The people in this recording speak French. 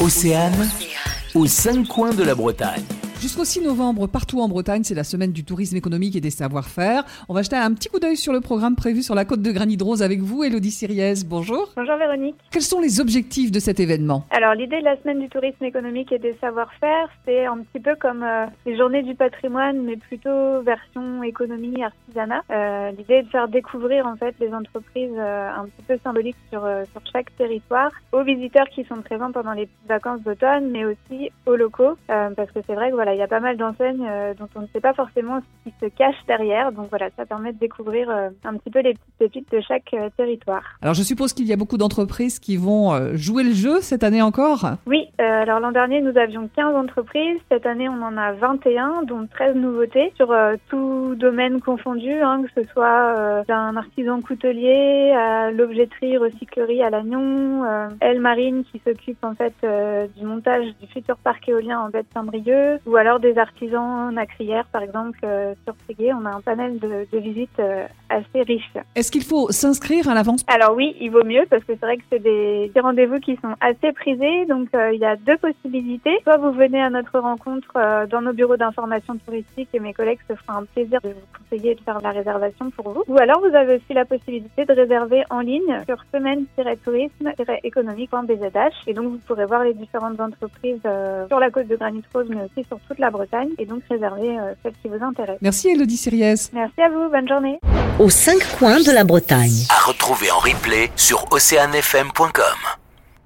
Océane, aux cinq coins de la Bretagne. Jusqu'au 6 novembre, partout en Bretagne, c'est la semaine du tourisme économique et des savoir-faire. On va jeter un petit coup d'œil sur le programme prévu sur la côte de Granit Rose avec vous, Elodie Siriez. Bonjour. Bonjour Véronique. Quels sont les objectifs de cet événement? Alors l'idée de la semaine du tourisme économique et des savoir-faire, c'est un petit peu comme euh, les journées du patrimoine, mais plutôt version économie artisanat. Euh, l'idée est de faire découvrir en fait les entreprises euh, un petit peu symboliques sur, sur chaque territoire aux visiteurs qui sont présents pendant les vacances d'automne, mais aussi aux locaux, parce que c'est vrai que voilà il y a pas mal d'enseignes euh, dont on ne sait pas forcément ce qui se cache derrière. Donc voilà, ça permet de découvrir euh, un petit peu les petites pépites de chaque euh, territoire. Alors je suppose qu'il y a beaucoup d'entreprises qui vont jouer le jeu cette année encore? Oui, euh, alors l'an dernier nous avions 15 entreprises, cette année on en a 21, dont 13 nouveautés sur euh, tout domaine confondu, hein, que ce soit euh, d'un artisan coutelier à l'objetterie, recyclerie à Lannion, euh, Elle Marine qui s'occupe en fait euh, du montage du futur parc éolien en baie de Saint-Brieuc, ou alors des artisans nacrières par exemple euh, sur Séguier. On a un panel de, de visites euh, assez riche. Est-ce qu'il faut s'inscrire à l'avance? Alors oui, il vaut mieux parce que c'est vrai que c'est des, des rendez-vous qui sont assez prisés. Donc euh, il y a deux possibilités. Soit vous venez à notre rencontre euh, dans nos bureaux d'information touristique et mes collègues se feront un plaisir de vous conseiller de faire la réservation pour vous. Ou alors vous avez aussi la possibilité de réserver en ligne sur semaine-tourisme-économique.bzh et donc vous pourrez voir les différentes entreprises euh, sur la côte de Granit Rose mais aussi sur toute la Bretagne et donc réserver celles qui vous intéressent. Merci Elodie Siriez. Merci à vous, bonne journée. Aux cinq coins de la Bretagne. À retrouver en replay sur oceanfm.com.